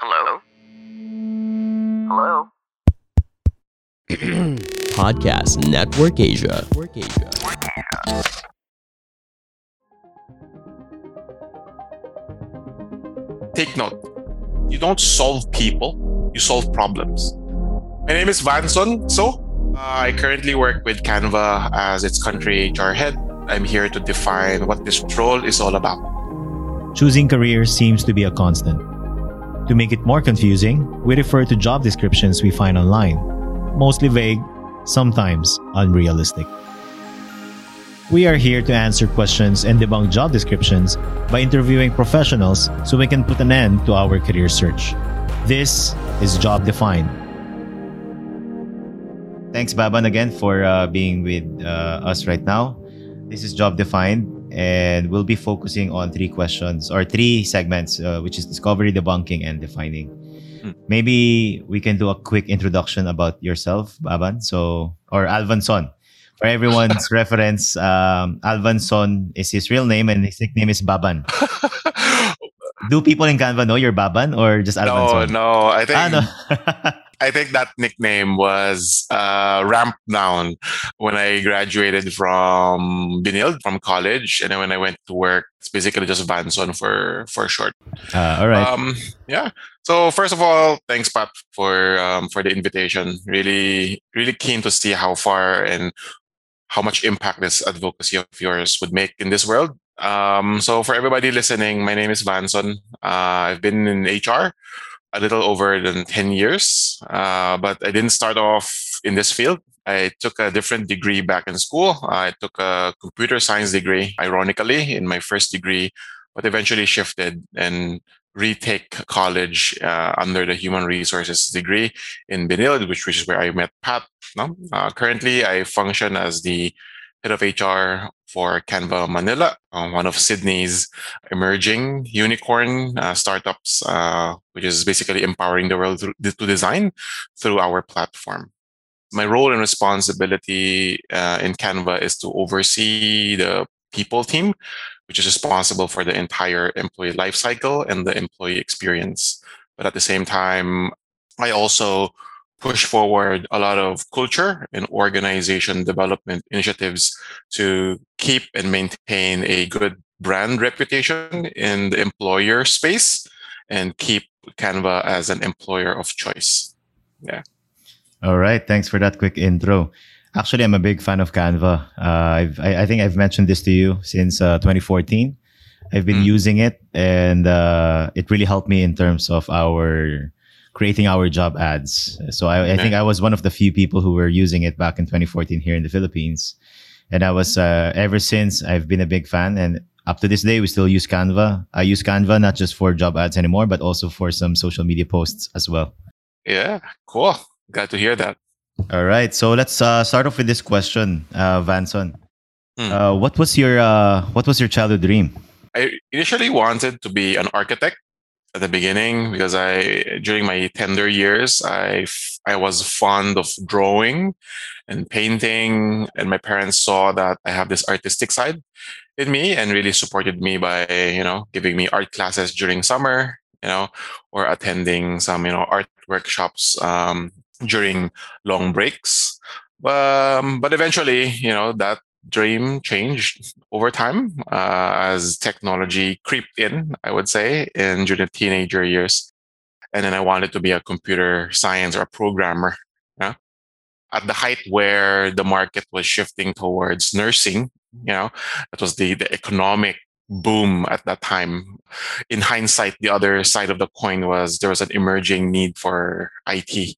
Hello? Hello? Podcast Network Asia. Take note. You don't solve people, you solve problems. My name is Vanson. So, uh, I currently work with Canva as its country HR head. I'm here to define what this role is all about. Choosing career seems to be a constant. To make it more confusing, we refer to job descriptions we find online. Mostly vague, sometimes unrealistic. We are here to answer questions and debunk job descriptions by interviewing professionals so we can put an end to our career search. This is Job Defined. Thanks, Baban, again for uh, being with uh, us right now. This is Job Defined, and we'll be focusing on three questions or three segments, uh, which is discovery, debunking, and defining. Hmm. Maybe we can do a quick introduction about yourself, Baban. So, or Alvanson. For everyone's reference, um, Alvanson is his real name, and his nickname is Baban. Do people in Canva know you're Baban or just Alvanson? no, no. I think Ah, no. I think that nickname was uh, ramped down when I graduated from Benilde from college, and then when I went to work, it's basically just Vanson for for short. Ah, all right. Um, yeah. So first of all, thanks, Pat, for um, for the invitation. Really, really keen to see how far and how much impact this advocacy of yours would make in this world. Um, so for everybody listening, my name is Vanson. Uh, I've been in HR a little over than 10 years, uh, but I didn't start off in this field. I took a different degree back in school. I took a computer science degree, ironically, in my first degree, but eventually shifted and retake college uh, under the human resources degree in Benil, which, which is where I met Pat. No? Uh, currently, I function as the head of HR for Canva Manila, uh, one of Sydney's emerging unicorn uh, startups, uh, which is basically empowering the world to, to design through our platform. My role and responsibility uh, in Canva is to oversee the people team, which is responsible for the entire employee lifecycle and the employee experience. But at the same time, I also push forward a lot of culture and organization development initiatives to keep and maintain a good brand reputation in the employer space and keep Canva as an employer of choice. Yeah. All right. Thanks for that quick intro. Actually, I'm a big fan of Canva. Uh, I've, I, I think I've mentioned this to you since uh, 2014. I've been Mm. using it, and uh, it really helped me in terms of our creating our job ads. So I, I think I was one of the few people who were using it back in 2014 here in the Philippines, and I was uh, ever since I've been a big fan. And up to this day, we still use Canva. I use Canva not just for job ads anymore, but also for some social media posts as well. Yeah, cool. Glad to hear that. All right, so let's uh, start off with this question, uh, Vanson. Hmm. Uh, what was your uh, what was your childhood dream? I initially wanted to be an architect at the beginning because I during my tender years I I was fond of drawing and painting and my parents saw that I have this artistic side in me and really supported me by you know giving me art classes during summer you know or attending some you know art workshops um, during long breaks. Um, but eventually you know that dream changed over time uh, as technology creeped in, I would say, in during the teenager years. And then I wanted to be a computer science or a programmer. Yeah? At the height where the market was shifting towards nursing, you know, that was the, the economic boom at that time. In hindsight, the other side of the coin was there was an emerging need for IT,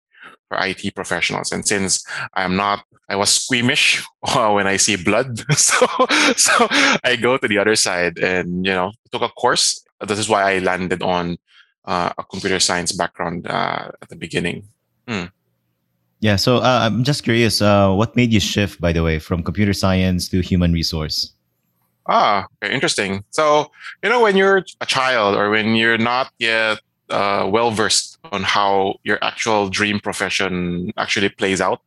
IT professionals. And since I'm not I was squeamish uh, when I see blood. so, so I go to the other side and, you know, took a course. This is why I landed on uh, a computer science background uh, at the beginning. Yeah, so uh, I'm just curious, uh, what made you shift, by the way, from computer science to human resource? Ah, okay, interesting. So, you know, when you're a child or when you're not yet uh, well versed on how your actual dream profession actually plays out,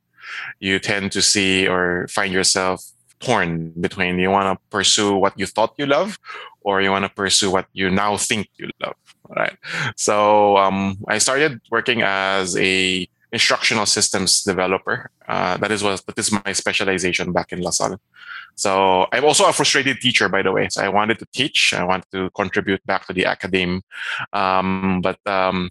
you tend to see or find yourself torn between you want to pursue what you thought you love or you want to pursue what you now think you love. Right. So um, I started working as a instructional systems developer. Uh, that is what that is my specialization back in LaSalle. So I'm also a frustrated teacher, by the way. So I wanted to teach. I wanted to contribute back to the academe. Um, but um,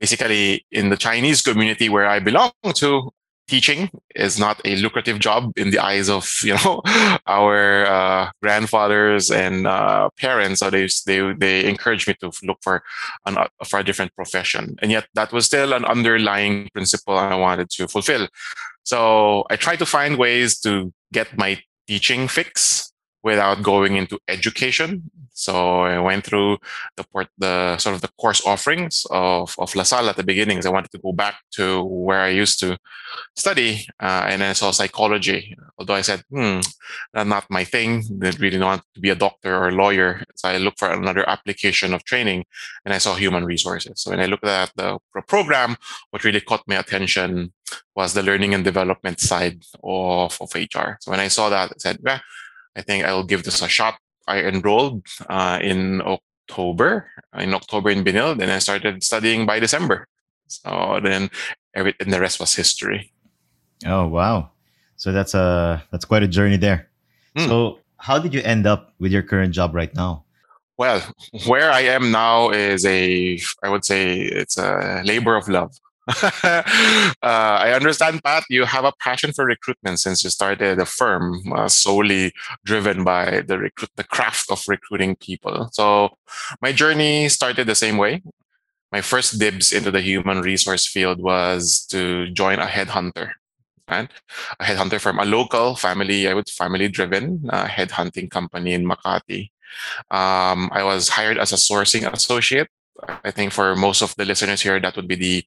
basically, in the Chinese community where I belong to, teaching is not a lucrative job in the eyes of you know our uh, grandfathers and uh, parents. So they they they encouraged me to look for an uh, for a different profession, and yet that was still an underlying principle I wanted to fulfill. So I tried to find ways to get my teaching fix without going into education. So I went through the port, the sort of the course offerings of, of LaSalle at the beginnings. I wanted to go back to where I used to study, uh, and I saw psychology. Although I said, hmm, that's not my thing. Didn't want to be a doctor or a lawyer. So I looked for another application of training, and I saw human resources. So when I looked at the program, what really caught my attention was the learning and development side of, of HR. So when I saw that, I said, well, I think I'll give this a shot. I enrolled uh, in October, in October in Benil. Then I started studying by December. So then every, and the rest was history. Oh, wow. So that's a, that's quite a journey there. Mm. So how did you end up with your current job right now? Well, where I am now is a, I would say it's a labor of love. uh, I understand, Pat, you have a passion for recruitment since you started a firm uh, solely driven by the recruit, the craft of recruiting people. So my journey started the same way. My first dibs into the human resource field was to join a headhunter. Right? A headhunter from a local family, I would family driven uh, headhunting company in Makati. Um, I was hired as a sourcing associate I think for most of the listeners here, that would be the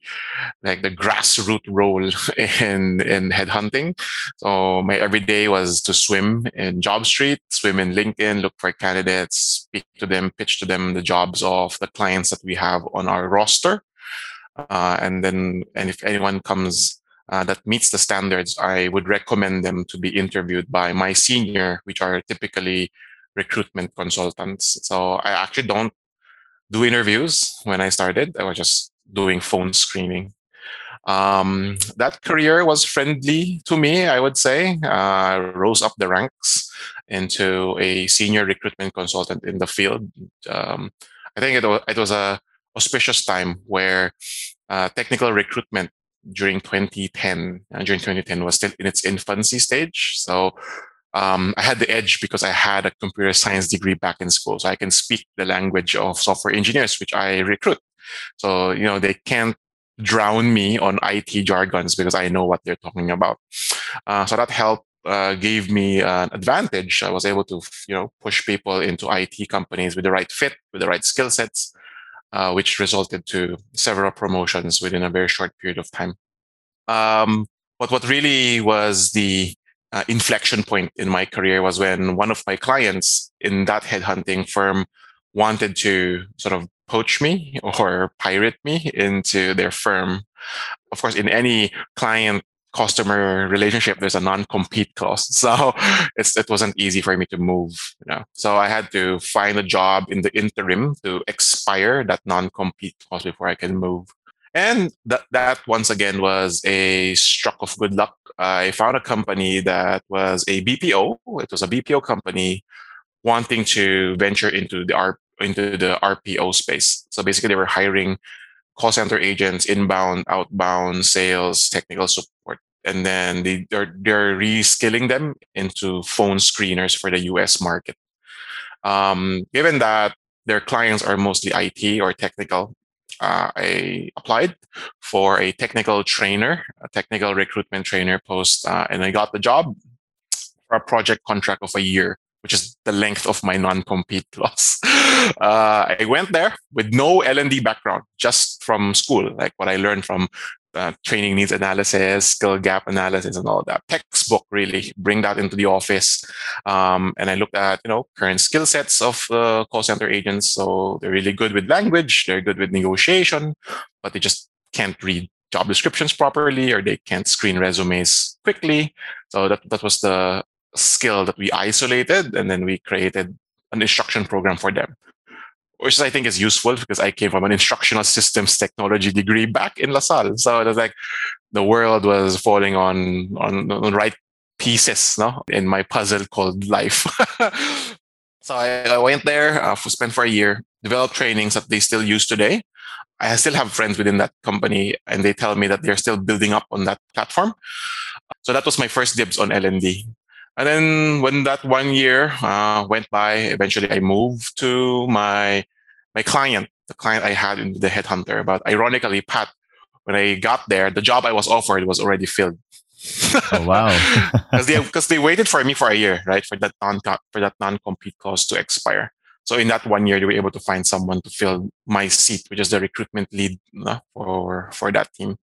like the grassroots role in in headhunting. So my everyday was to swim in JobStreet, swim in LinkedIn, look for candidates, speak to them, pitch to them the jobs of the clients that we have on our roster, uh, and then and if anyone comes uh, that meets the standards, I would recommend them to be interviewed by my senior, which are typically recruitment consultants. So I actually don't do interviews when I started. I was just doing phone screening. Um, that career was friendly to me, I would say. Uh, rose up the ranks into a senior recruitment consultant in the field. Um, I think it was, it was a auspicious time where uh, technical recruitment during 2010 uh, during 2010 was still in its infancy stage. So um, I had the edge because I had a computer science degree back in school. So I can speak the language of software engineers, which I recruit. So, you know, they can't drown me on IT jargons because I know what they're talking about. Uh, so that helped uh, gave me an advantage. I was able to, you know, push people into IT companies with the right fit, with the right skill sets, uh, which resulted to several promotions within a very short period of time. Um, but what really was the uh, inflection point in my career was when one of my clients in that headhunting firm wanted to sort of poach me or pirate me into their firm. Of course, in any client customer relationship, there's a non-compete clause. So it wasn't easy for me to move. You know? So I had to find a job in the interim to expire that non-compete clause before I can move. And that, that once again was a stroke of good luck. I found a company that was a BPO. It was a BPO company wanting to venture into the R, into the RPO space. So basically, they were hiring call center agents, inbound, outbound, sales, technical support, and then they, they're they're reskilling them into phone screeners for the U.S. market. Um, given that their clients are mostly IT or technical, uh, I applied for a technical trainer, a technical recruitment trainer post, uh, and I got the job for a project contract of a year, which is the length of my non-compete clause. Uh, I went there with no L&D background, just from school, like what I learned from uh, training needs analysis, skill gap analysis, and all that. Textbook really bring that into the office. Um, and I looked at you know current skill sets of uh, call center agents. So they're really good with language, they're good with negotiation, but they just can't read job descriptions properly or they can't screen resumes quickly. So that that was the skill that we isolated, and then we created an instruction program for them, which I think is useful because I came from an instructional systems technology degree back in LaSalle. So it was like the world was falling on on, on right pieces no, in my puzzle called life. so I, I, went there, uh, spent for a year, developed trainings that they still use today. I still have friends within that company, and they tell me that they're still building up on that platform. So that was my first dibs on L&D. And then when that one year uh, went by, eventually I moved to my my client, the client I had in the headhunter. But ironically, Pat, when I got there, the job I was offered was already filled. oh wow! Because they because they waited for me for a year, right, for that non for that non compete clause to expire. So in that one year, they were able to find someone to fill my seat, which is the recruitment lead uh, for for that team.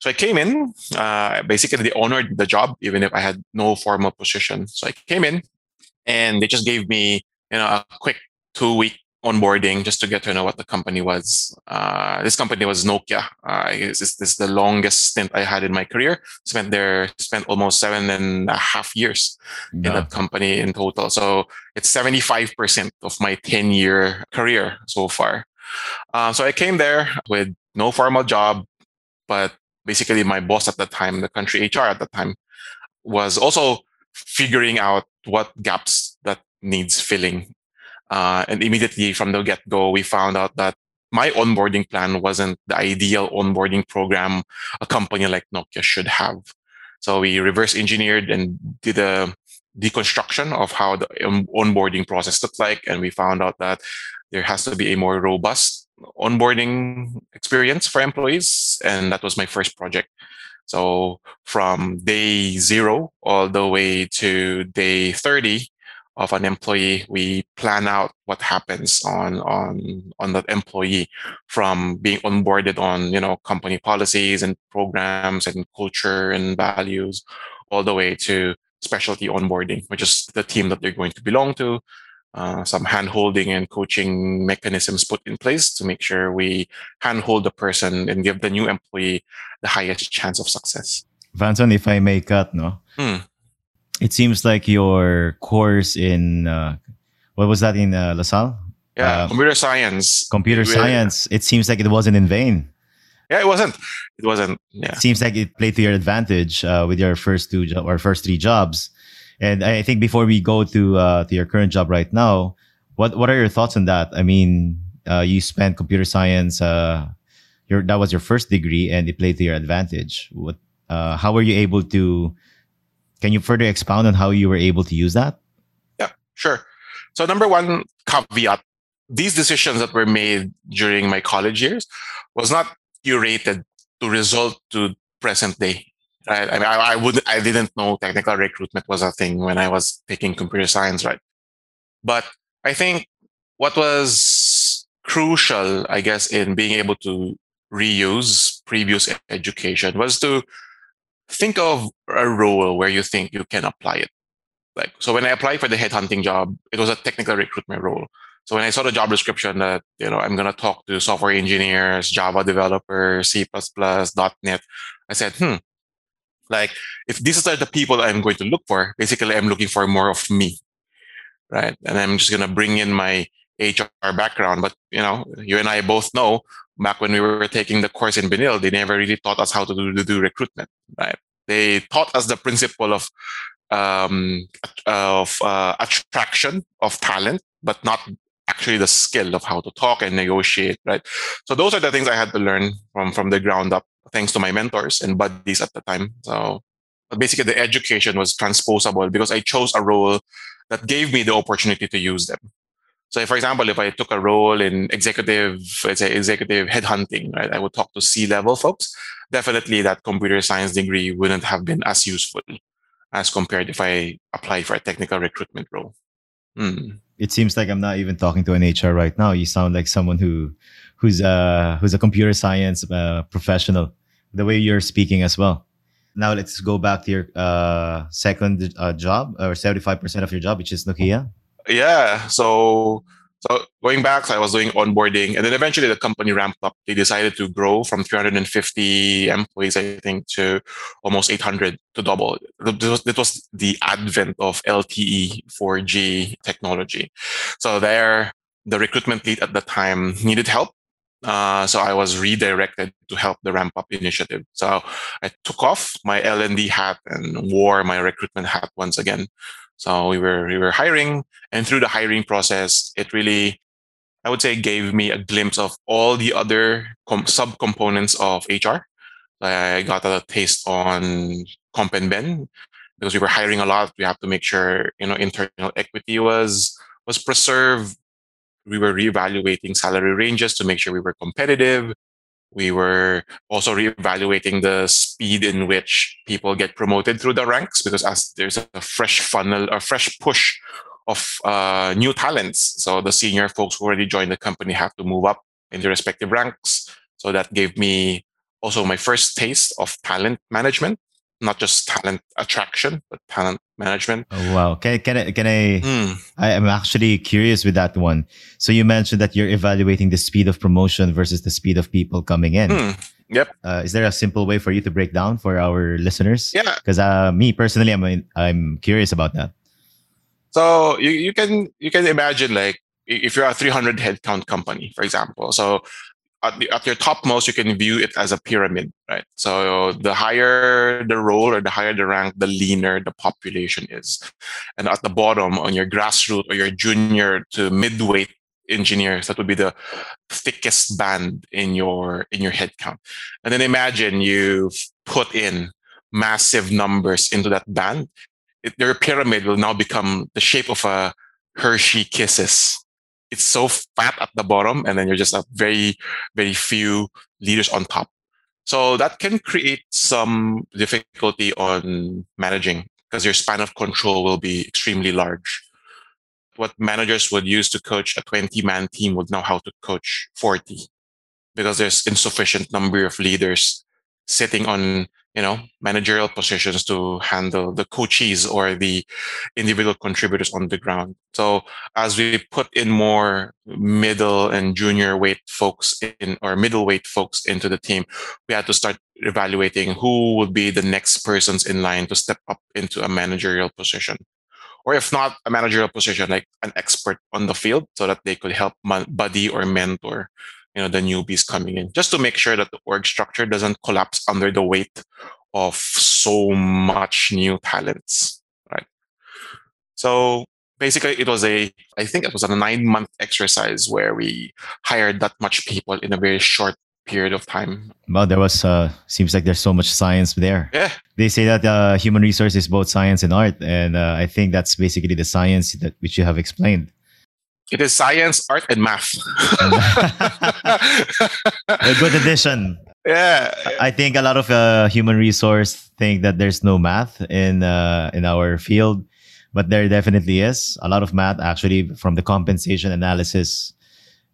So I came in. Uh, basically, they honored the job, even if I had no formal position. So I came in, and they just gave me you know a quick two week onboarding just to get to know what the company was. Uh, this company was Nokia. Uh, this, this is the longest stint I had in my career. Spent there, spent almost seven and a half years in that company in total. So it's 75% of my 10 year career so far. Uh, so I came there with no formal job, but basically my boss at the time, the country HR at the time, was also figuring out what gaps that needs filling uh, and immediately from the get go, we found out that my onboarding plan wasn't the ideal onboarding program a company like Nokia should have. So we reverse engineered and did a deconstruction of how the onboarding process looked like. And we found out that there has to be a more robust onboarding experience for employees. And that was my first project. So from day zero all the way to day 30, of an employee, we plan out what happens on on on that employee from being onboarded on you know company policies and programs and culture and values, all the way to specialty onboarding, which is the team that they're going to belong to. Uh, some hand-holding and coaching mechanisms put in place to make sure we hand-hold the person and give the new employee the highest chance of success. Vanson, if I may cut, no? Hmm it seems like your course in uh, what was that in uh, LaSalle? Yeah, uh, computer science. Computer science. It seems like it wasn't in vain. Yeah, it wasn't. It wasn't. Yeah. It seems like it played to your advantage uh, with your first two jo- or first three jobs. And I think before we go to uh, to your current job right now, what what are your thoughts on that? I mean, uh, you spent computer science. your that was your first degree, and it played to your advantage. What? how were you able to can you further expound on how you were able to use that? Yeah, sure. So, number one caveat these decisions that were made during my college years was not curated to result to present day. Right? I mean, I, I would I didn't know technical recruitment was a thing when I was taking computer science, right? But I think what was crucial, I guess, in being able to reuse previous education was to think of a role where you think you can apply it. Like, so when I applied for the headhunting job, it was a technical recruitment role. So when I saw the job description that, you know, I'm going to talk to software engineers, Java developers, C++, .NET, I said, hmm, like if these are the people I'm going to look for, basically I'm looking for more of me, right? And I'm just going to bring in my HR background. But, you know, you and I both know back when we were taking the course in Benil, they never really taught us how to do, to do recruitment, right? They taught us the principle of um, of uh, attraction of talent, but not actually the skill of how to talk and negotiate, right? So those are the things I had to learn from from the ground up, thanks to my mentors and buddies at the time. So basically, the education was transposable because I chose a role that gave me the opportunity to use them. So, for example, if I took a role in executive, let's say executive headhunting, right, I would talk to C-level folks. Definitely, that computer science degree wouldn't have been as useful as compared if I applied for a technical recruitment role. Hmm. It seems like I'm not even talking to an HR right now. You sound like someone who, who's a who's a computer science uh, professional. The way you're speaking as well. Now let's go back to your uh, second uh, job or 75% of your job, which is Nokia yeah so So going back, I was doing onboarding, and then eventually the company ramped up. They decided to grow from 350 employees, I think, to almost 800 to double. It was, was the advent of LTE 4G technology. So there, the recruitment lead at the time needed help. Uh, so I was redirected to help the ramp up initiative. So I took off my L&D hat and wore my recruitment hat once again. So we were we were hiring, and through the hiring process, it really, I would say, gave me a glimpse of all the other com- subcomponents of HR. I got a taste on comp and ben because we were hiring a lot. We have to make sure you know internal equity was was preserved. We were reevaluating salary ranges to make sure we were competitive. We were also reevaluating the speed in which people get promoted through the ranks because as there's a fresh funnel, a fresh push of uh, new talents. So the senior folks who already joined the company have to move up in their respective ranks. So that gave me also my first taste of talent management not just talent attraction, but talent management. Oh, wow. Can, can I, can I, mm. I am actually curious with that one. So you mentioned that you're evaluating the speed of promotion versus the speed of people coming in. Mm. Yep. Uh, is there a simple way for you to break down for our listeners? Yeah. Because uh, me personally, I'm, I'm curious about that. So you, you can, you can imagine like, if you're a 300 headcount company, for example, so at, the, at your topmost, you can view it as a pyramid, right? So the higher the role or the higher the rank, the leaner the population is. And at the bottom, on your grassroots or your junior to midweight engineers, that would be the thickest band in your in your headcount. And then imagine you've put in massive numbers into that band. It, their pyramid will now become the shape of a Hershey Kisses it's so fat at the bottom, and then you're just a very, very few leaders on top. So that can create some difficulty on managing because your span of control will be extremely large. What managers would use to coach a 20 man team would know how to coach 40 because there's insufficient number of leaders sitting on you know managerial positions to handle the coaches or the individual contributors on the ground. So as we put in more middle and junior weight folks in or middleweight folks into the team we had to start evaluating who would be the next persons in line to step up into a managerial position. Or if not a managerial position like an expert on the field so that they could help buddy or mentor you know the newbies coming in just to make sure that the org structure doesn't collapse under the weight of so much new talents right? So basically it was a i think it was a nine month exercise where we hired that much people in a very short period of time. Well there was uh seems like there's so much science there. Yeah. They say that uh, human resource is both science and art and uh, i think that's basically the science that which you have explained it is science, art, and math. a good addition. Yeah. I think a lot of uh, human resource think that there's no math in uh, in our field, but there definitely is a lot of math actually from the compensation analysis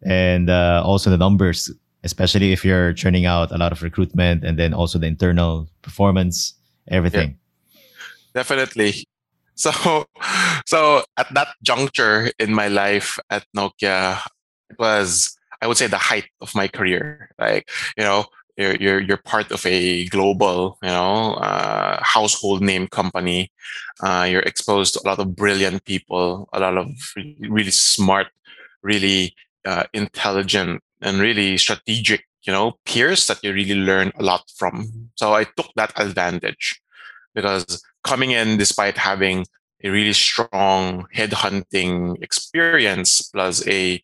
and uh, also the numbers, especially if you're churning out a lot of recruitment and then also the internal performance, everything. Yeah. Definitely. So, so at that juncture in my life at Nokia, it was I would say the height of my career. Like you know, you're you're, you're part of a global you know uh, household name company. Uh, you're exposed to a lot of brilliant people, a lot of really smart, really uh, intelligent, and really strategic you know peers that you really learn a lot from. So I took that advantage because coming in despite having a really strong headhunting experience plus a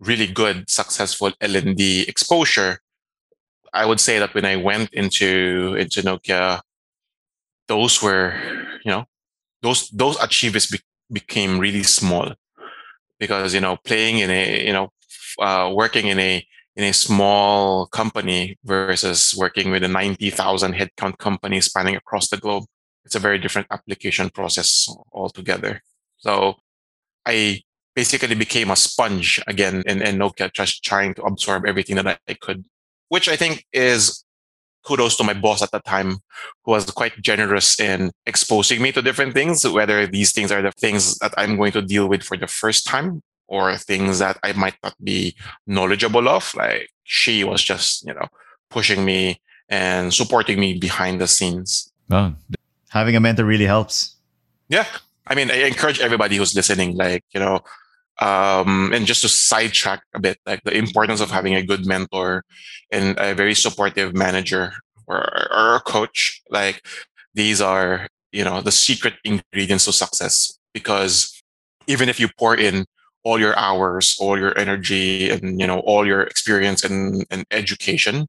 really good successful L&D exposure I would say that when I went into into Nokia those were you know those those achievements be, became really small because you know playing in a you know uh, working in a in a small company versus working with a 90,000 headcount company spanning across the globe it's a very different application process altogether. So I basically became a sponge again in, in Nokia, just trying to absorb everything that I, I could, which I think is kudos to my boss at the time, who was quite generous in exposing me to different things, whether these things are the things that I'm going to deal with for the first time or things that I might not be knowledgeable of. Like she was just, you know, pushing me and supporting me behind the scenes. Oh, having a mentor really helps. Yeah. I mean, I encourage everybody who's listening, like, you know, um, and just to sidetrack a bit, like the importance of having a good mentor and a very supportive manager or, or a coach, like these are, you know, the secret ingredients to success. Because even if you pour in all your hours, all your energy, and you know all your experience and, and education,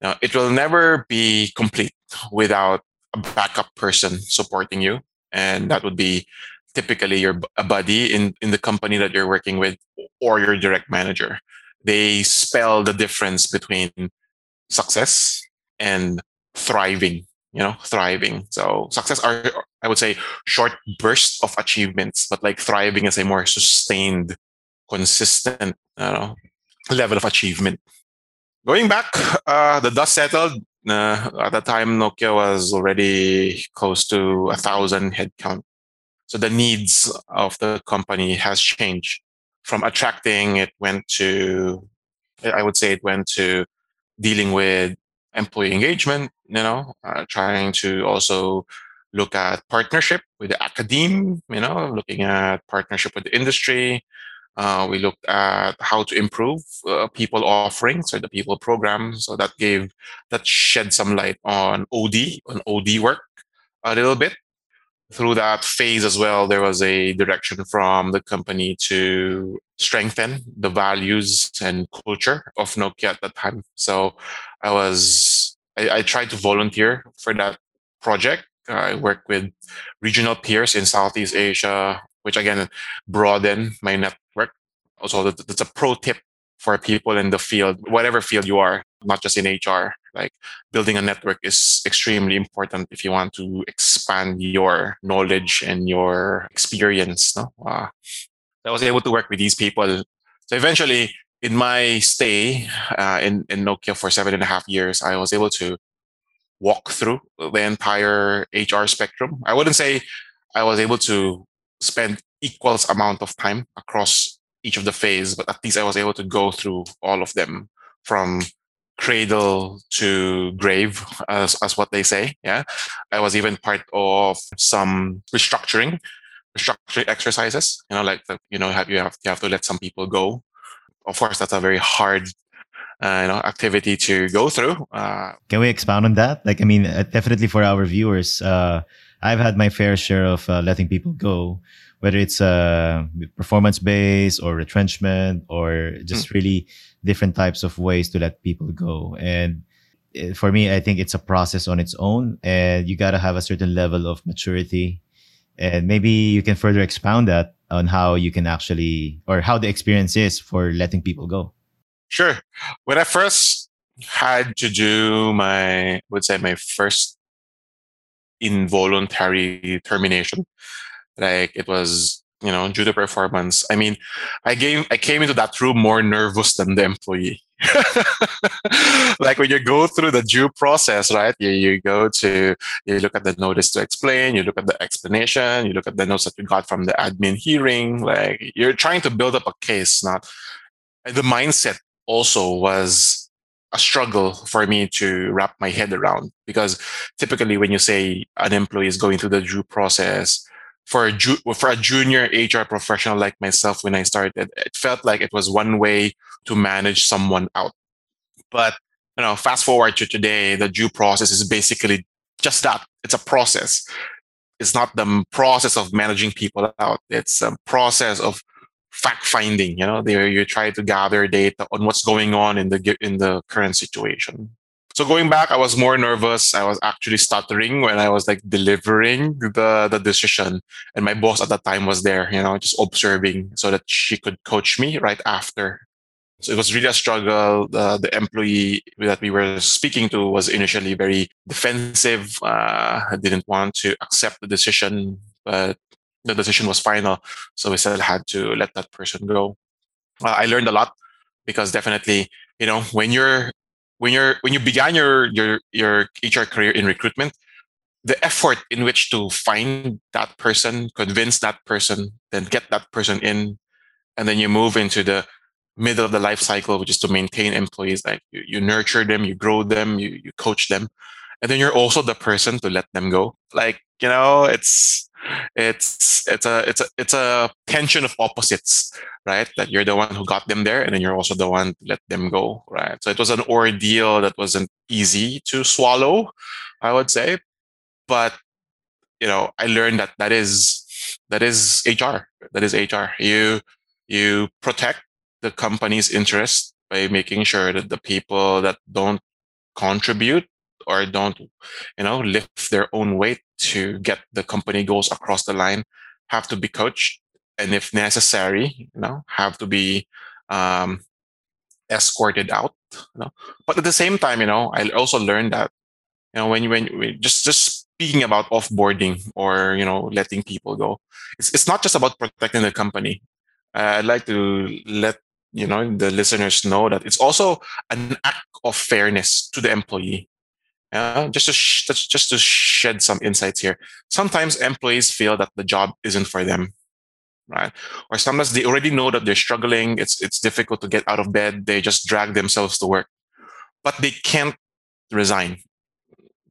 uh, it will never be complete without a backup person supporting you, and that would be typically your a buddy in in the company that you're working with or your direct manager. They spell the difference between success and thriving you know thriving. So success are i would say short bursts of achievements but like thriving is a more sustained consistent you know level of achievement. Going back uh, the dust settled uh, at the time nokia was already close to a thousand headcount. So the needs of the company has changed. From attracting it went to i would say it went to dealing with employee engagement, you know, uh, trying to also look at partnership with the academe, you know, looking at partnership with the industry. Uh, we looked at how to improve uh, people offerings or the people program. So that gave, that shed some light on OD, on OD work a little bit. Through that phase as well, there was a direction from the company to strengthen the values and culture of Nokia at that time. So I was I, I tried to volunteer for that project. I worked with regional peers in Southeast Asia, which again broaden my network. Also, that's a pro tip for people in the field, whatever field you are, not just in HR. Like building a network is extremely important if you want to expand your knowledge and your experience. No? Uh, I was able to work with these people. So eventually, in my stay uh, in, in Nokia for seven and a half years, I was able to walk through the entire HR spectrum. I wouldn't say I was able to spend equals amount of time across each of the phase, but at least I was able to go through all of them from cradle to grave, as, as what they say. Yeah. I was even part of some restructuring, restructuring exercises, you know, like, the, you know, have, you have, you have to let some people go of course, that's a very hard uh, you know activity to go through. Uh, Can we expound on that? Like, I mean, uh, definitely for our viewers, uh, I've had my fair share of uh, letting people go, whether it's uh, performance based or retrenchment or just mm. really different types of ways to let people go. And for me, I think it's a process on its own, and you got to have a certain level of maturity. And maybe you can further expound that on how you can actually or how the experience is for letting people go? Sure. When I first had to do my, I would say my first involuntary termination, like it was, you know, due to performance. I mean, I came, I came into that room more nervous than the employee. like when you go through the due process, right? You, you go to, you look at the notice to explain, you look at the explanation, you look at the notes that you got from the admin hearing. Like you're trying to build up a case, not the mindset also was a struggle for me to wrap my head around because typically when you say an employee is going through the due process, for a, ju- for a junior HR professional like myself when I started, it felt like it was one way to manage someone out. But you know, fast forward to today, the due process is basically just that. It's a process. It's not the process of managing people out. It's a process of fact finding. You know, there you try to gather data on what's going on in the in the current situation. So going back, I was more nervous. I was actually stuttering when I was like delivering the the decision, and my boss at that time was there, you know, just observing so that she could coach me right after. So it was really a struggle. Uh, the employee that we were speaking to was initially very defensive. Uh, didn't want to accept the decision, but the decision was final. So we still had to let that person go. Uh, I learned a lot because definitely, you know, when you're when you're when you began your your your HR career in recruitment, the effort in which to find that person, convince that person, then get that person in and then you move into the middle of the life cycle, which is to maintain employees. Like you, you nurture them, you grow them, you, you coach them. And then you're also the person to let them go. Like, you know, it's it's it's a it's a it's a tension of opposites, right? That you're the one who got them there, and then you're also the one to let them go, right? So it was an ordeal that wasn't easy to swallow, I would say. But you know, I learned that that is that is HR. That is HR. You you protect the company's interest by making sure that the people that don't contribute or don't you know lift their own weight to get the company goals across the line have to be coached and if necessary you know have to be um, escorted out you know. But at the same time you know i also learned that you know when you when you, just just speaking about offboarding or you know letting people go it's, it's not just about protecting the company. Uh, i'd like to let you know the listeners know that it's also an act of fairness to the employee uh, just to sh- just to shed some insights here. Sometimes employees feel that the job isn't for them right? Or sometimes they already know that they're struggling it's it's difficult to get out of bed they just drag themselves to work. But they can't resign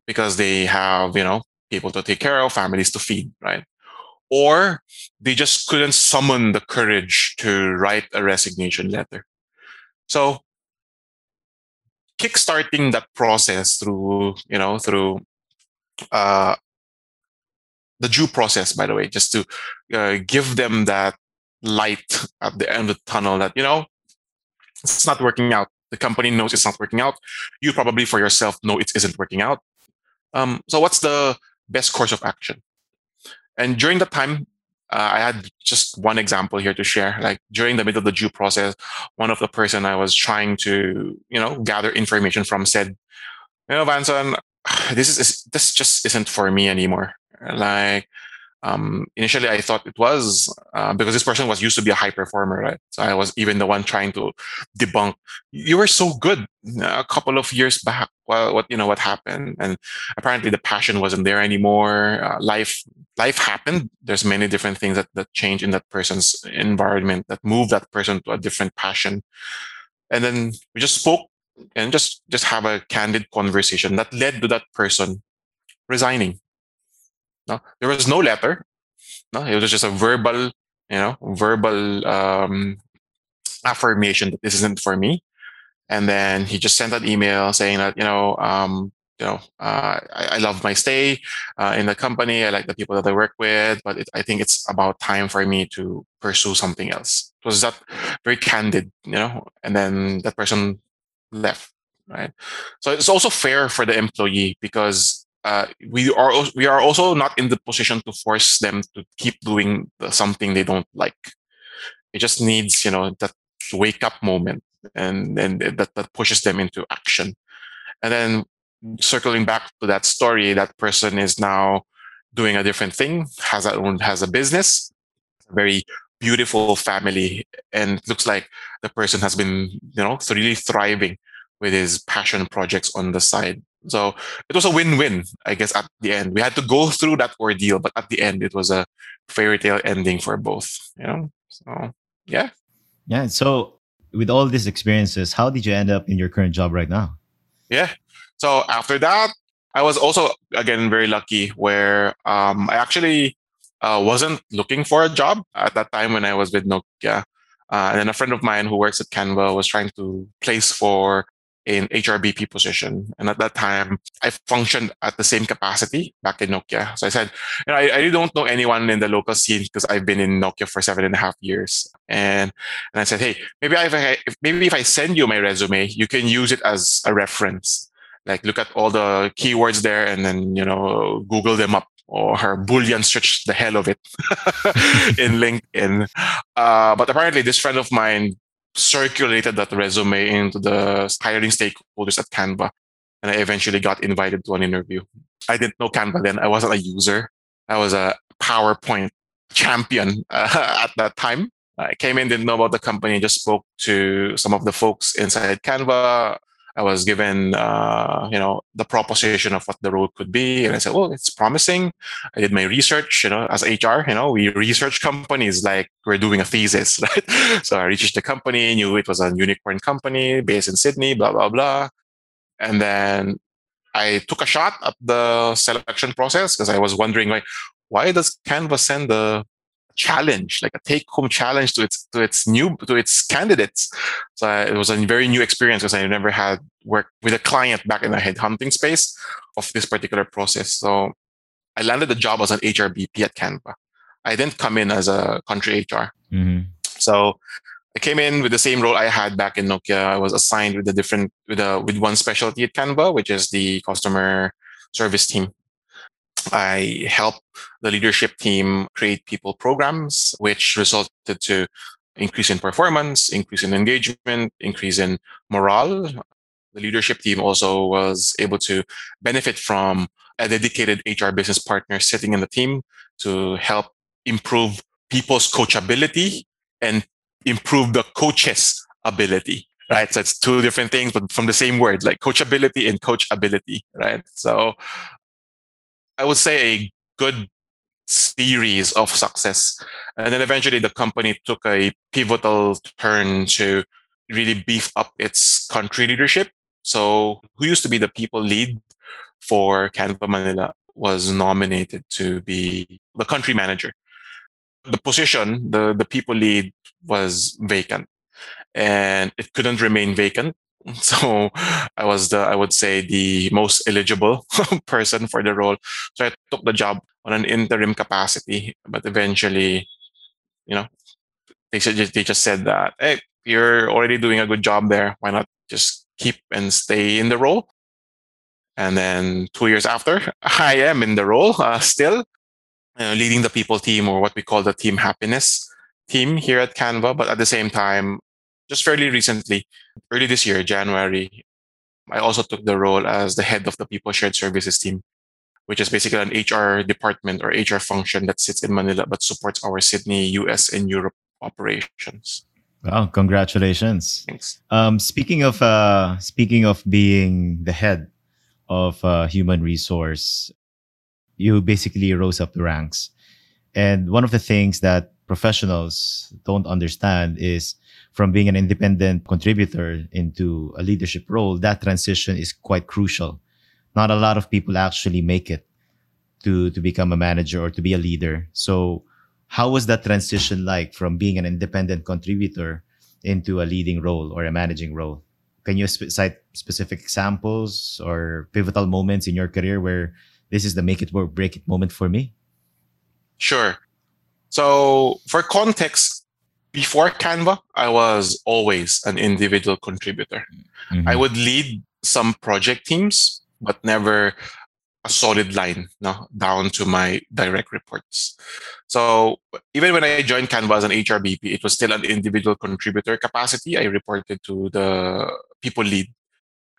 because they have you know people to take care of families to feed right? Or they just couldn't summon the courage to write a resignation letter. So kickstarting that process through, you know, through uh, the due process, by the way, just to uh, give them that light at the end of the tunnel that, you know, it's not working out. The company knows it's not working out. You probably for yourself know it isn't working out. Um, so what's the best course of action? And during that time, uh, I had just one example here to share. Like during the middle of the due process, one of the person I was trying to, you know, gather information from said, you know, Vanson, this is this just isn't for me anymore. Like um, initially, I thought it was uh, because this person was used to be a high performer, right? So I was even the one trying to debunk. You were so good a couple of years back. Well, what you know what happened, and apparently the passion wasn't there anymore. Uh, life life happened. There's many different things that that change in that person's environment that move that person to a different passion, and then we just spoke and just just have a candid conversation that led to that person resigning no, there was no letter. No, it was just a verbal, you know, verbal um, affirmation that this isn't for me. And then he just sent an email saying that, you know, um, you know, uh, I, I, love my stay uh, in the company. I like the people that I work with, but it, I think it's about time for me to pursue something else. It was that very candid, you know, and then that person left, right? So it's also fair for the employee because uh, we are we are also not in the position to force them to keep doing something they don't like. It just needs you know that wake up moment, and then that that pushes them into action. And then circling back to that story, that person is now doing a different thing, has a own has a business, very beautiful family, and looks like the person has been you know really thriving with his passion projects on the side. So it was a win-win, I guess, at the end. We had to go through that ordeal, but at the end it was a fairy tale ending for both. You know? So yeah. Yeah. So with all these experiences, how did you end up in your current job right now? Yeah. So after that, I was also again very lucky where um, I actually uh, wasn't looking for a job at that time when I was with Nokia. Uh, and then a friend of mine who works at Canva was trying to place for in HRBP position. And at that time, I functioned at the same capacity back in Nokia. So I said, you know, I, I don't know anyone in the local scene because I've been in Nokia for seven and a half years. And and I said, hey, maybe if I maybe if I send you my resume, you can use it as a reference. Like look at all the keywords there and then, you know, Google them up or her Boolean search the hell of it in LinkedIn. Uh, but apparently, this friend of mine circulated that resume into the hiring stakeholders at Canva. And I eventually got invited to an interview. I didn't know Canva then. I wasn't a user. I was a PowerPoint champion uh, at that time. I came in, didn't know about the company, just spoke to some of the folks inside Canva. I was given, uh, you know, the proposition of what the role could be, and I said, "Well, it's promising." I did my research, you know, as HR, you know, we research companies like we're doing a thesis, right? so I researched the company, knew it was a unicorn company based in Sydney, blah blah blah, and then I took a shot at the selection process because I was wondering, like, why does Canva send a challenge, like a take-home challenge to its to its new to its candidates. So it was a very new experience because I never had worked with a client back in the headhunting space of this particular process. So I landed the job as an HRBP at Canva. I didn't come in as a country HR. Mm-hmm. So I came in with the same role I had back in Nokia. I was assigned with a different with a with one specialty at Canva, which is the customer service team. I helped the leadership team create people programs, which resulted to increase in performance, increase in engagement, increase in morale. The leadership team also was able to benefit from a dedicated HR business partner sitting in the team to help improve people's coachability and improve the coach's ability right? So it's two different things, but from the same word, like coachability and coachability, right? So I would say a good series of success. And then eventually the company took a pivotal turn to really beef up its country leadership. So who used to be the people lead for Canva Manila was nominated to be the country manager. The position, the, the people lead was vacant and it couldn't remain vacant So I was the, I would say, the most eligible person for the role. So I took the job on an interim capacity, but eventually, you know, they just, they just said that, hey, you're already doing a good job there. Why not just keep and stay in the role? And then two years after, I am in the role uh, still, uh, leading the people team or what we call the team happiness team here at Canva. But at the same time, just fairly recently, early this year, January, I also took the role as the head of the People Shared Services team, which is basically an HR department or HR function that sits in Manila but supports our Sydney, US, and Europe operations. Wow! Congratulations. Thanks. Um, speaking of uh, speaking of being the head of uh, human resource, you basically rose up the ranks, and one of the things that professionals don't understand is from being an independent contributor into a leadership role, that transition is quite crucial. Not a lot of people actually make it to, to become a manager or to be a leader. So how was that transition like from being an independent contributor into a leading role or a managing role? Can you sp- cite specific examples or pivotal moments in your career where this is the make it work, break it moment for me? Sure. So, for context, before Canva, I was always an individual contributor. Mm-hmm. I would lead some project teams, but never a solid line no, down to my direct reports. So even when I joined Canva as an HRBP, it was still an individual contributor capacity. I reported to the people lead.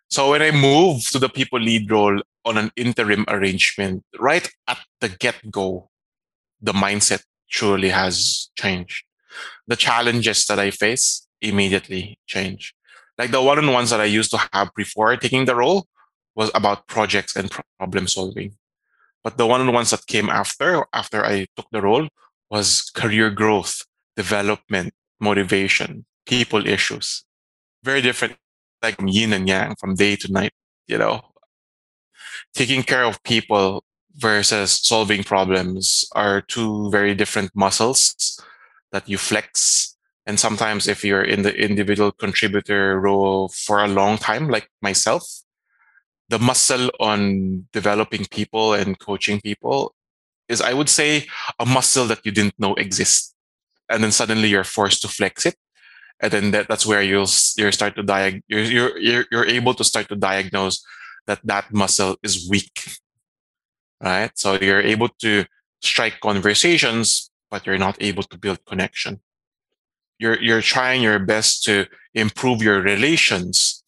So when I moved to the people lead role on an interim arrangement, right at the get go, the mindset truly has changed the challenges that I face immediately change. Like the one-on-ones that I used to have before taking the role was about projects and problem solving. But the one-on-ones that came after, after I took the role, was career growth, development, motivation, people issues. Very different, like yin and yang, from day to night, you know. Taking care of people versus solving problems are two very different muscles that you flex. And sometimes if you're in the individual contributor role for a long time, like myself, the muscle on developing people and coaching people is, I would say, a muscle that you didn't know exists. And then suddenly you're forced to flex it. And then that, that's where you'll you start to diag- you're, you're, you're, you're able to start to diagnose that that muscle is weak. Right. So you're able to strike conversations but you're not able to build connection. You're, you're trying your best to improve your relations,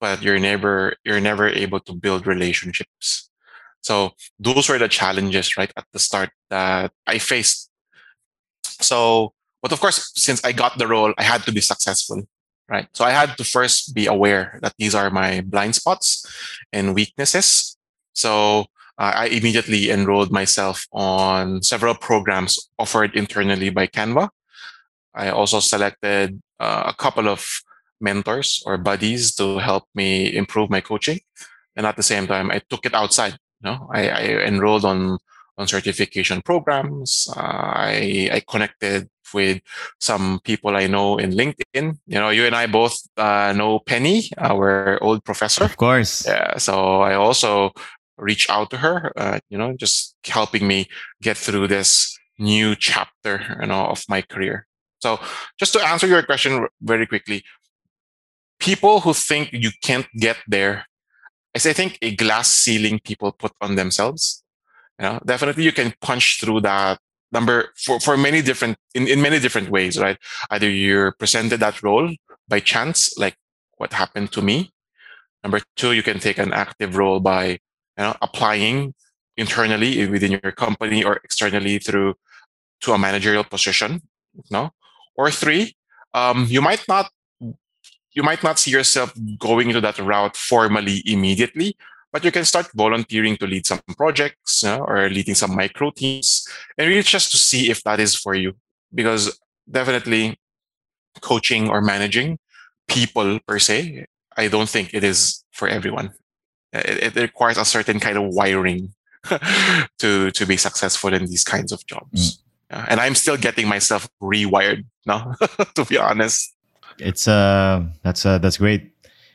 but you're never, you're never able to build relationships. So those were the challenges right at the start that I faced. So, but of course, since I got the role, I had to be successful. right? So I had to first be aware that these are my blind spots and weaknesses. So I immediately enrolled myself on several programs offered internally by Canva. I also selected uh, a couple of mentors or buddies to help me improve my coaching. And at the same time, I took it outside. You know, I, I enrolled on on certification programs. Uh, I I connected with some people I know in LinkedIn. You know, you and I both uh, know Penny, our old professor. Of course. Yeah. So I also reach out to her. Uh, you know, just helping me get through this new chapter, you know, of my career. So just to answer your question very quickly, people who think you can't get there is I think a glass ceiling people put on themselves. You know, definitely you can punch through that number for, for many different in, in many different ways, right? Either you're presented that role by chance, like what happened to me. Number two, you can take an active role by you know applying internally within your company or externally through to a managerial position. Know? Or three, um, you might not you might not see yourself going into that route formally immediately, but you can start volunteering to lead some projects you know, or leading some micro teams and really just to see if that is for you. Because definitely coaching or managing people per se, I don't think it is for everyone. It, it requires a certain kind of wiring to to be successful in these kinds of jobs. Mm. Yeah, and I'm still getting myself rewired now, to be honest. It's uh that's uh that's great.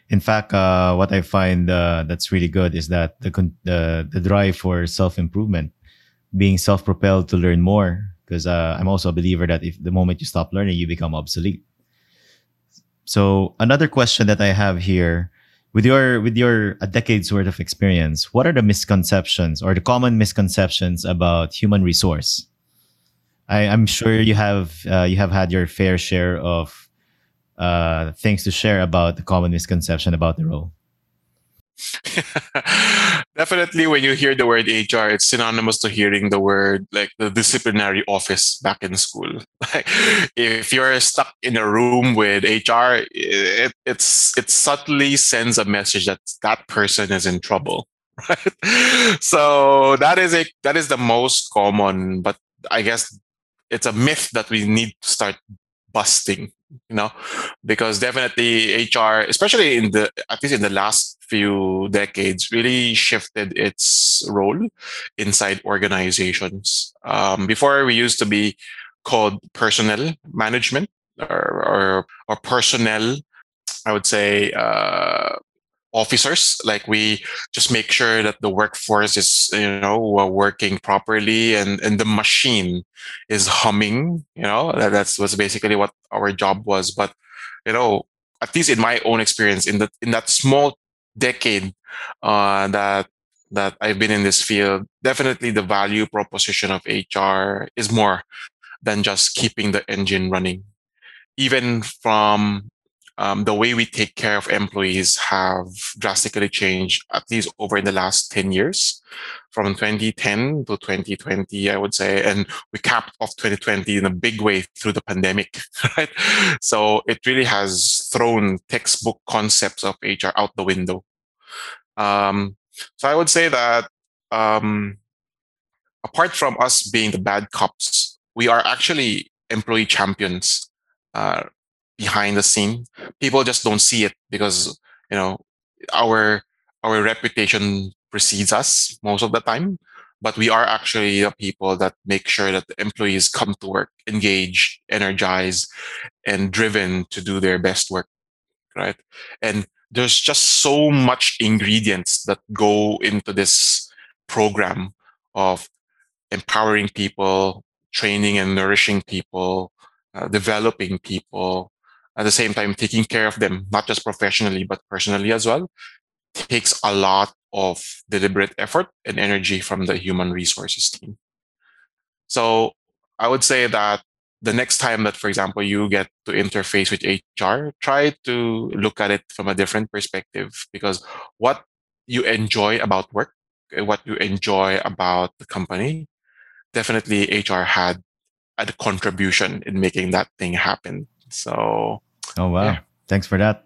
In fact, uh, what I find uh, that's really good is that the con- the the drive for self improvement, being self propelled to learn more. Because uh, I'm also a believer that if the moment you stop learning, you become obsolete. So another question that I have here, with your with your a decade's worth of experience, what are the misconceptions or the common misconceptions about human resource? I, am sure you have uh, you have had your fair share of uh, things to share about the common misconception about the role. Definitely, when you hear the word HR, it's synonymous to hearing the word like the disciplinary office back in school. If you're stuck in a room with HR, it, it's it subtly sends a message that that person is in trouble, right? So that is a that is the most common, but I guess it's a myth that we need to start busting you know because definitely hr especially in the at least in the last few decades really shifted its role inside organizations. Um, before we used to be called personnel management or or, or personnel i would say uh, officers. Like we just make sure that the workforce is you know working properly and and the machine is humming you know? That, that's was basically what our job was. But you know at least in my own experience in that in that small decade uh, that that I've been in this field definitely the value proposition of HR is more than just keeping the engine running. Even from um, the way we take care of employees have drastically changed, at least over in the last 10 years, from 2010 to 2020, I would say. And we capped off 2020 in a big way through the pandemic, right? So it really has thrown textbook concepts of HR out the window. Um, so I would say that um, apart from us being the bad cops, we are actually employee champions. Uh, behind the scene. People just don't see it because you know our our reputation precedes us most of the time. But we are actually the people that make sure that the employees come to work engaged, energized, and driven to do their best work. Right. And there's just so much ingredients that go into this program of empowering people, training and nourishing people, uh, developing people, at the same time taking care of them not just professionally but personally as well takes a lot of deliberate effort and energy from the human resources team. So i would say that the next time that for example you get to interface with hr try to look at it from a different perspective because what you enjoy about work what you enjoy about the company definitely hr had a contribution in making that thing happen. So Oh wow. Yeah. Thanks for that.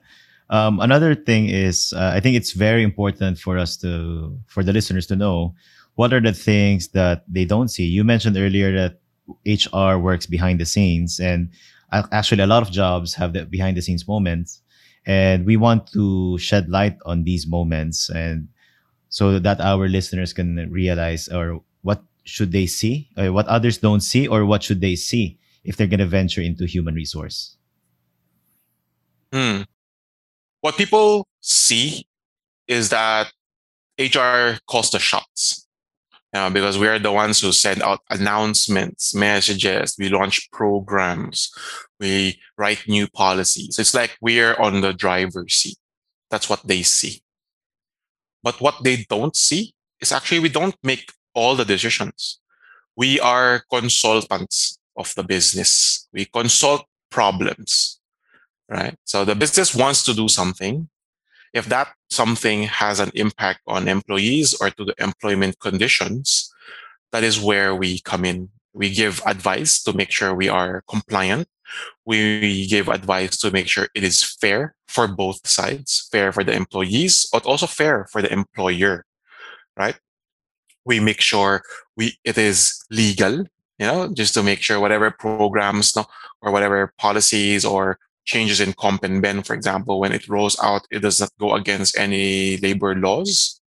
Um, another thing is, uh, I think it's very important for us to, for the listeners to know, what are the things that they don't see. You mentioned earlier that HR works behind the scenes, and actually, a lot of jobs have the behind the scenes moments, and we want to shed light on these moments, and so that our listeners can realize or what should they see, or what others don't see, or what should they see if they're going to venture into human resource. Hmm. What people see is that HR calls the shots. Because we are the ones who send out announcements, messages, we launch programs, we write new policies. It's like we're on the driver's seat. That's what they see. But what they don't see is actually we don't make all the decisions. We are consultants of the business. We consult problems, right? So the business wants to do something. If that something has an impact on employees or to the employment conditions, that is where we come in. We give advice to make sure we are compliant. We give advice to make sure it is fair for both sides, fair for the employees, but also fair for the employer, right? We make sure we it is legal, you know, just to make sure whatever programs or whatever policies or changes in comp and ben, for example, when it rolls out, it does not go against any labor laws.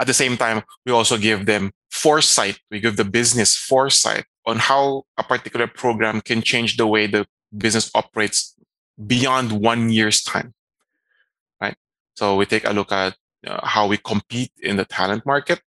At the same time, we also give them foresight. We give the business foresight on how a particular program can change the way the business operates beyond one year's time. Right. So we take a look at uh, how we compete in the talent market,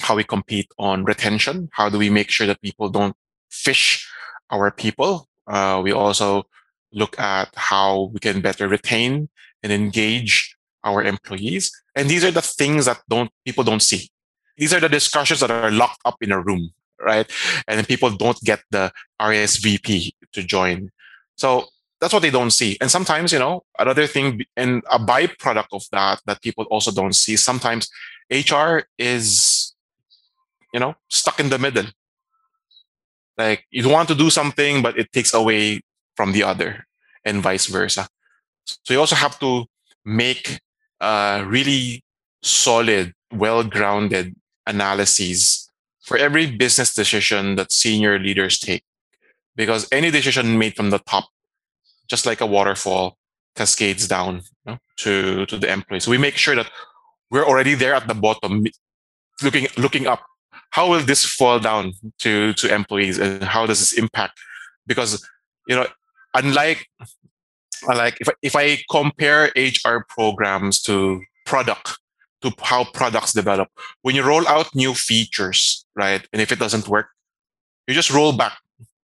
how we compete on retention. How do we make sure that people don't fish our people? Uh, we also look at how we can better retain and engage our employees. And these are the things that don't people don't see. These are the discussions that are locked up in a room, right? And people don't get the RSVP to join. So that's what they don't see. And sometimes, you know, another thing and a byproduct of that that people also don't see, sometimes HR is, you know, stuck in the middle. Like you want to do something, but it takes away from the other and vice versa. So you also have to make really solid, well-grounded analyses for every business decision that senior leaders take. Because any decision made from the top, just like a waterfall, cascades down you know, to, to the employees. So we make sure that we're already there at the bottom, looking looking up. How will this fall down to to employees, and how does this impact? Because you know unlike like if I, if I compare HR programs to product to how products develop, when you roll out new features, right, and if it doesn't work, you just roll back.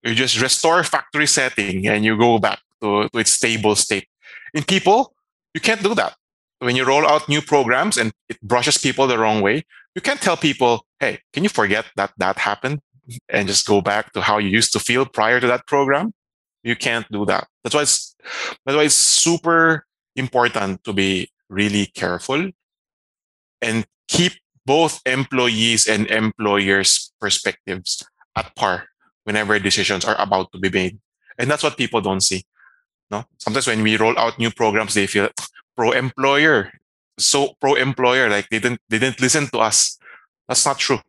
You just restore factory setting and you go back to, to its stable state. In people, you can't do that. When you roll out new programs and it brushes people the wrong way, you can't tell people, hey, can you forget that that happened and just go back to how you used to feel prior to that program? You can't do that. That's why it's that's why it's super important to be really careful and keep both employees and employers' perspectives at par whenever decisions are about to be made. And that's what people don't see. No, sometimes when we roll out new programs, they feel pro employer, so pro employer, like they didn't they didn't listen to us. That's not true.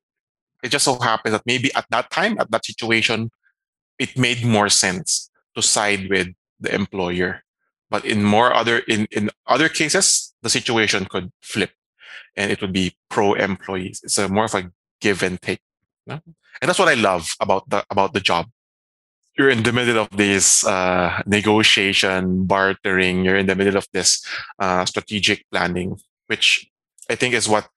It just so happens that maybe at that time, at that situation, it made more sense to side with the employer. But in more other in, in other cases, the situation could flip and it would be pro employees. It's a more of a give and take. And that's what I love about the about the job. You're in the middle of this uh, negotiation, bartering. You're in the middle of this uh, strategic planning, which I think is what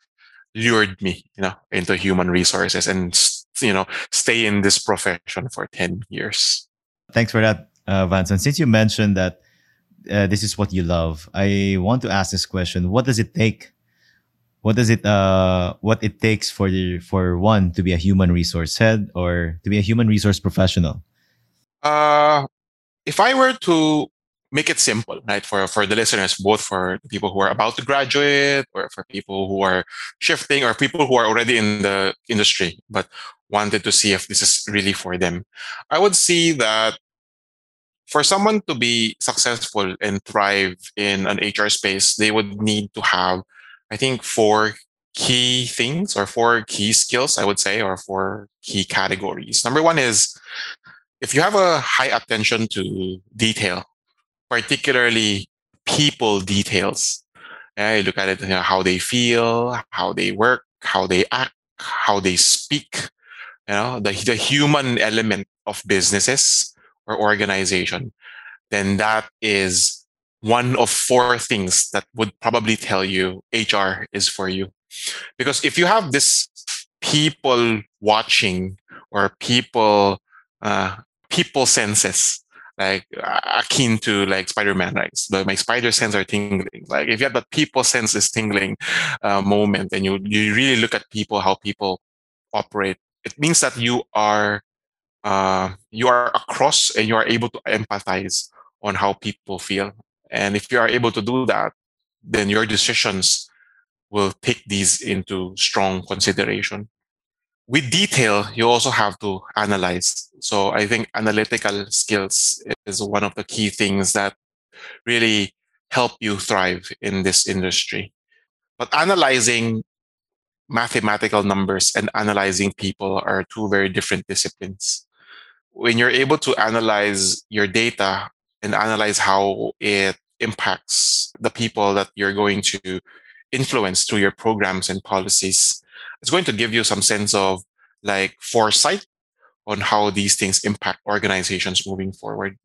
lured me, you know, into human resources and you know stay in this profession for ten years. Thanks for that, uh, And Since you mentioned that uh, this is what you love, I want to ask this question: What does it take? What does it uh what it takes for the, for one to be a human resource head or to be a human resource professional? Uh, if I were to make it simple, right, for for the listeners, both for people who are about to graduate or for people who are shifting or people who are already in the industry but wanted to see if this is really for them. I would see that for someone to be successful and thrive in an HR space, they would need to have, I think, four key things or four key skills, I would say, or four key categories. Number one is if you have a high attention to detail, particularly people details, you look at it, you know, how they feel, how they work, how they act, how they speak, you know, the, the human element of businesses or organization, then that is one of four things that would probably tell you HR is for you. Because if you have this people watching or people uh, people senses like akin to like Spider-Man, right? So my spider sense are tingling. Like if you have that people sense is tingling uh, moment, and you you really look at people, how people operate, it means that you are uh, you are across and you are able to empathize on how people feel. And if you are able to do that, then your decisions will take these into strong consideration. With detail, you also have to analyze. So I think analytical skills is one of the key things that really help you thrive in this industry. But analyzing mathematical numbers and analyzing people are two very different disciplines. When you're able to analyze your data and analyze how it impacts the people that you're going to influence through your programs and policies. It's going to give you some sense of like foresight on how these things impact organizations moving forward.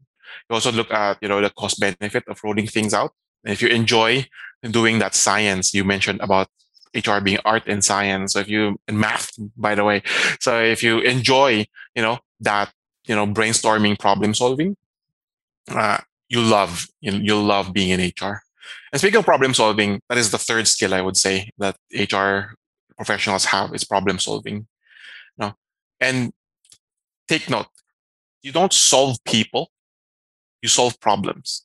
You also look at, you know, the cost benefit of rolling things out. And if you enjoy doing that science, you mentioned about HR being art and science. So if you and math, by the way, so if you enjoy, you know, that, you know, brainstorming, problem solving, uh, you love you, you love being in HR. And speaking of problem solving, that is the third skill I would say that HR professionals have is problem solving. No, and take note, you don't solve people, you solve problems,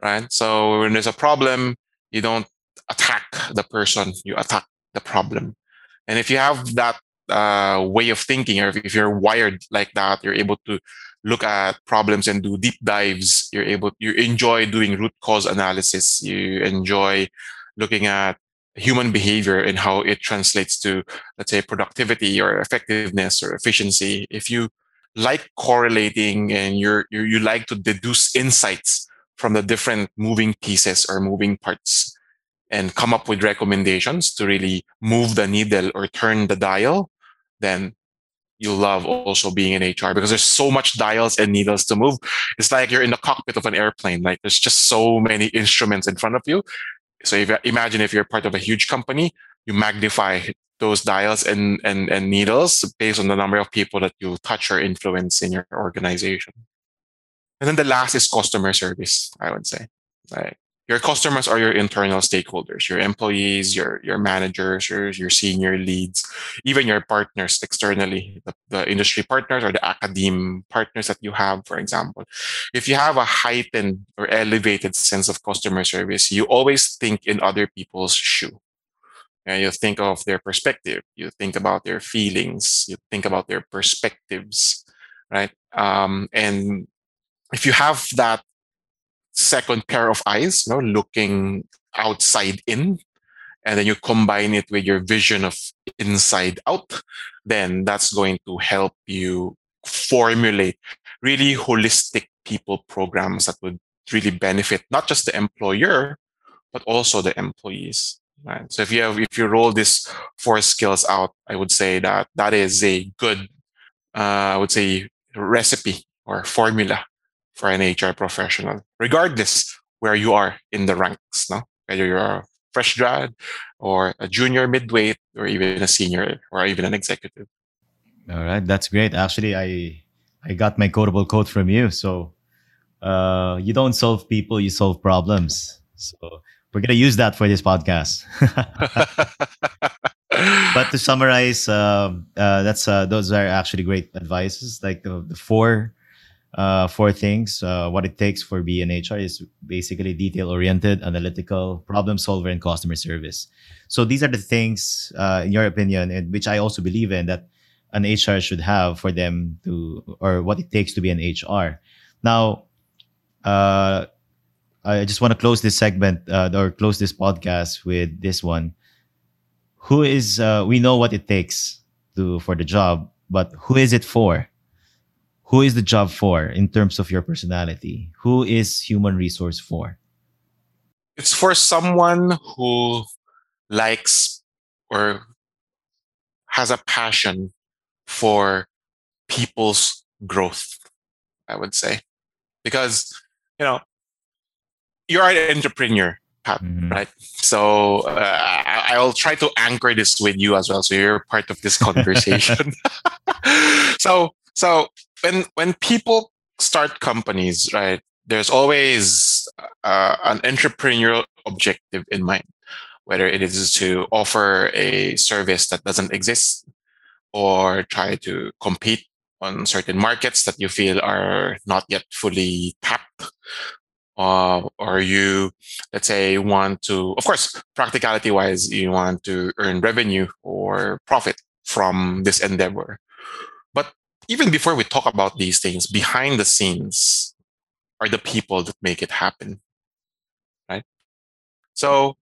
right? So when there's a problem, you don't attack the person, you attack the problem. And if you have that uh, way of thinking, or if you're wired like that, you're able to look at problems and do deep dives. You're able, you enjoy doing root cause analysis. You enjoy looking at human behavior and how it translates to, let's say, productivity or effectiveness or efficiency. If you like correlating and you're, you you like to deduce insights from the different moving pieces or moving parts and come up with recommendations to really move the needle or turn the dial, then you love also being in HR because there's so much dials and needles to move. It's like you're in the cockpit of an airplane. Like there's just so many instruments in front of you. So if imagine if you're part of a huge company, you magnify those dials and, and, and needles based on the number of people that you touch or influence in your organization. And then the last is customer service, I would say. Like your customers are your internal stakeholders, your employees, your, your managers, your, your senior leads, even your partners externally, the, the industry partners or the academe partners that you have, for example. If you have a heightened or elevated sense of customer service, you always think in other people's shoe. And you think of their perspective, you think about their feelings, you think about their perspectives, right? Um, and if you have that second pair of eyes, you know, looking outside in, and then you combine it with your vision of inside out, then that's going to help you formulate really holistic people programs that would really benefit not just the employer, but also the employees. Right. So if you have, if you roll these four skills out, I would say that that is a good, uh, I would say, recipe or formula for an HR professional, regardless where you are in the ranks, no? whether you're a fresh grad or a junior midweight or even a senior or even an executive. All right, that's great. Actually, I I got my quotable quote from you. So uh, you don't solve people, you solve problems. So we're gonna use that for this podcast. but to summarize, uh, uh, that's uh, those are actually great advices. Like the, the four uh, four things. Uh, what it takes for being an HR is basically detail oriented, analytical, problem solver, and customer service. So these are the things, uh, in your opinion, and which I also believe in that an HR should have for them to, or what it takes to be an HR. Now, uh, I just want to close this segment uh, or close this podcast with this one. Who is uh, we know what it takes to for the job, but who is it for? Who is the job for in terms of your personality? Who is human resource for? It's for someone who likes or has a passion for people's growth, I would say. Because, you know, you're an entrepreneur, Pat, mm-hmm. right? So uh, I'll try to anchor this with you as well. So you're part of this conversation. so, so when when people start companies, right? There's always uh, an entrepreneurial objective in mind, whether it is to offer a service that doesn't exist or try to compete on certain markets that you feel are not yet fully tapped uh, or you let's say want to of course practicality wise you want to earn revenue or profit from this endeavor even before we talk about these things behind the scenes are the people that make it happen right? So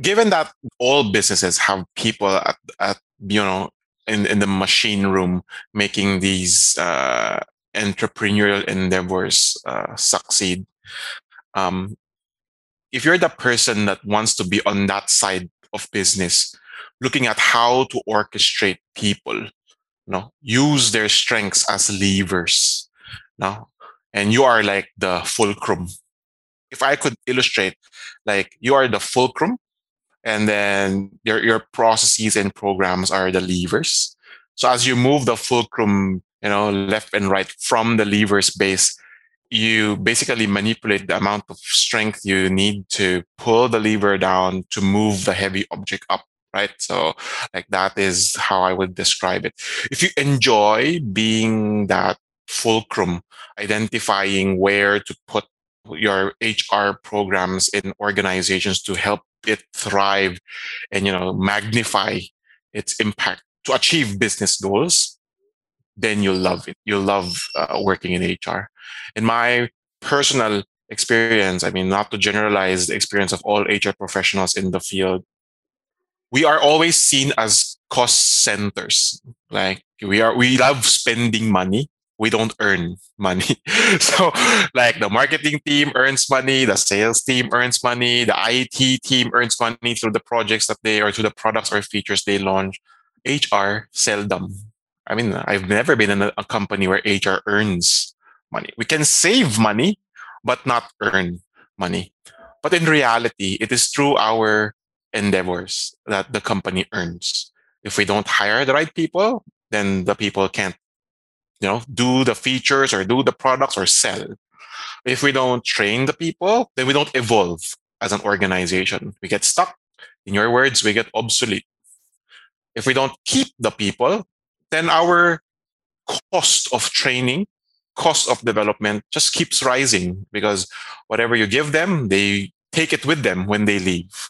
given that all businesses have people at, at you know in, in the machine room making these uh, entrepreneurial endeavors uh, succeed um, if you're the person that wants to be on that side of business looking at how to orchestrate people know use their strengths as levers know, and you are like the fulcrum. If i could illustrate like you are the fulcrum and then your your processes and programs are the levers. So as you move the fulcrum, you know, left and right from the levers base, you basically manipulate the amount of strength you need to pull the lever down to move the heavy object up right? So like that is how i would describe it. If you enjoy being that fulcrum identifying where to put your hr programs in organizations to help it thrive and you know magnify its impact to achieve business goals then you'll love it. You'll love uh, working in hr in my personal experience i mean not to generalize the experience of all hr professionals in the field we are always seen as cost centers like we are we love spending money we don't earn money. so, like the marketing team earns money, the sales team earns money, the IT team earns money through the projects that they or through the products or features they launch. HR seldom. I mean, I've never been in a, a company where HR earns money. We can save money, but not earn money. But in reality, it is through our endeavors that the company earns. If we don't hire the right people, then the people can't you know, do the features or do the products or sell. If we don't train the people, then we don't evolve as an organization. We get stuck. In your words, we get obsolete. If we don't keep the people, then our cost of training, cost of development just keeps rising because whatever you give them, they take it with them when they leave.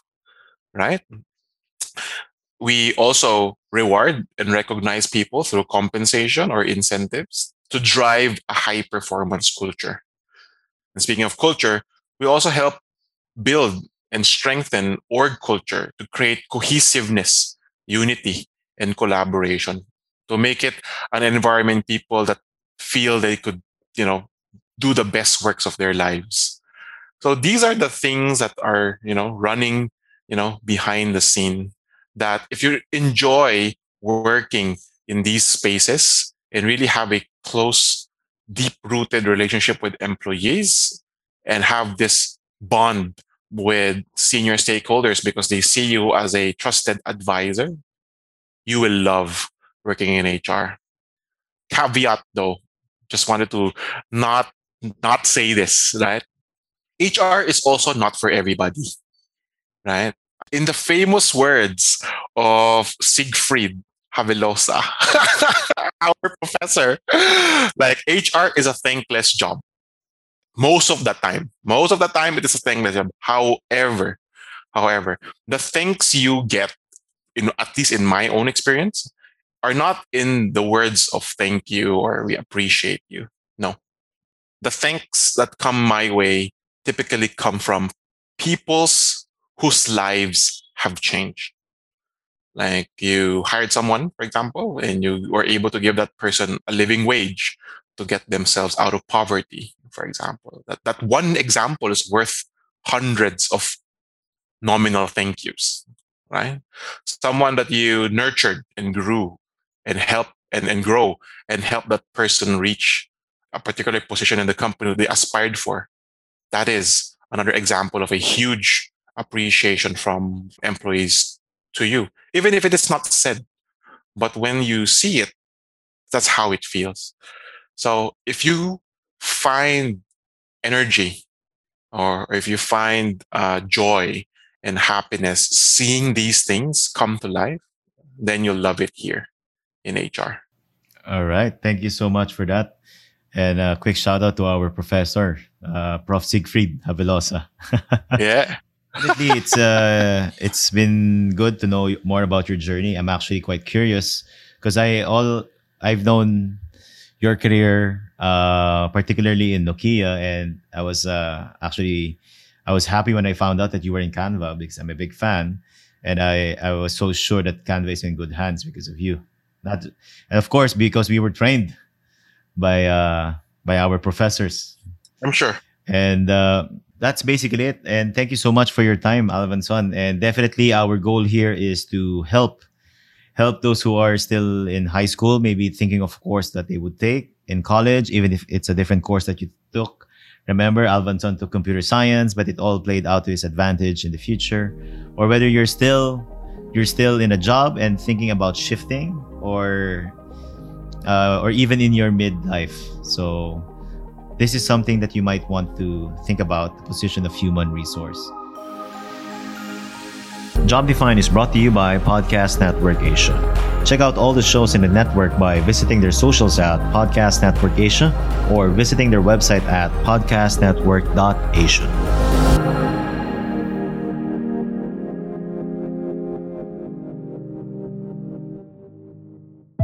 Right? We also reward and recognize people through compensation or incentives to drive a high performance culture. And speaking of culture, we also help build and strengthen org culture to create cohesiveness, unity, and collaboration to make it an environment people that feel they could, you know, do the best works of their lives. So these are the things that are, you know, running, you know, behind the scene that if you enjoy working in these spaces and really have a close, deep rooted relationship with employees and have this bond with senior stakeholders because they see you as a trusted advisor, you will love working in HR. Caveat though, just wanted to not not say this, right? HR is also not for everybody, right? in the famous words of Siegfried Havelosa, our professor, like HR is a thankless job. Most of the time, most of the time, it is a thankless job. However, however, the thanks you get, in at least in my own experience, are not in the words of thank you or we appreciate you. No, the thanks that come my way typically come from people's whose lives have changed. Like you hired someone, for example, and you were able to give that person a living wage to get themselves out of poverty, for example. That, that one example is worth hundreds of nominal thank yous, right? Someone that you nurtured and grew and helped and, and grow and help that person reach a particular position in the company they aspired for. That is another example of a huge appreciation from employees to you, even if it is not said. But when you see it, that's how it feels. So if you find energy or if you find uh, joy and happiness seeing these things come to life, then you'll love it here in HR. All right. Thank you so much for that. And a quick shout out to our professor, uh, Prof. Siegfried Havelosa. yeah. Definitely, it's uh, it's been good to know more about your journey. I'm actually quite curious because I all I've known your career, uh, particularly in Nokia, and I was uh, actually I was happy when I found out that you were in Canva because I'm a big fan, and I I was so sure that Canva is in good hands because of you. Not, and of course because we were trained by uh, by our professors. I'm sure. And uh, that's basically it. And thank you so much for your time, Alvanson. And definitely, our goal here is to help help those who are still in high school, maybe thinking of course that they would take in college, even if it's a different course that you took. Remember, Alvanson took computer science, but it all played out to his advantage in the future. Or whether you're still you're still in a job and thinking about shifting, or uh, or even in your midlife. So this is something that you might want to think about the position of human resource. Job Define is brought to you by Podcast Network Asia. Check out all the shows in the network by visiting their socials at Podcast Network Asia or visiting their website at podcastnetwork.asia.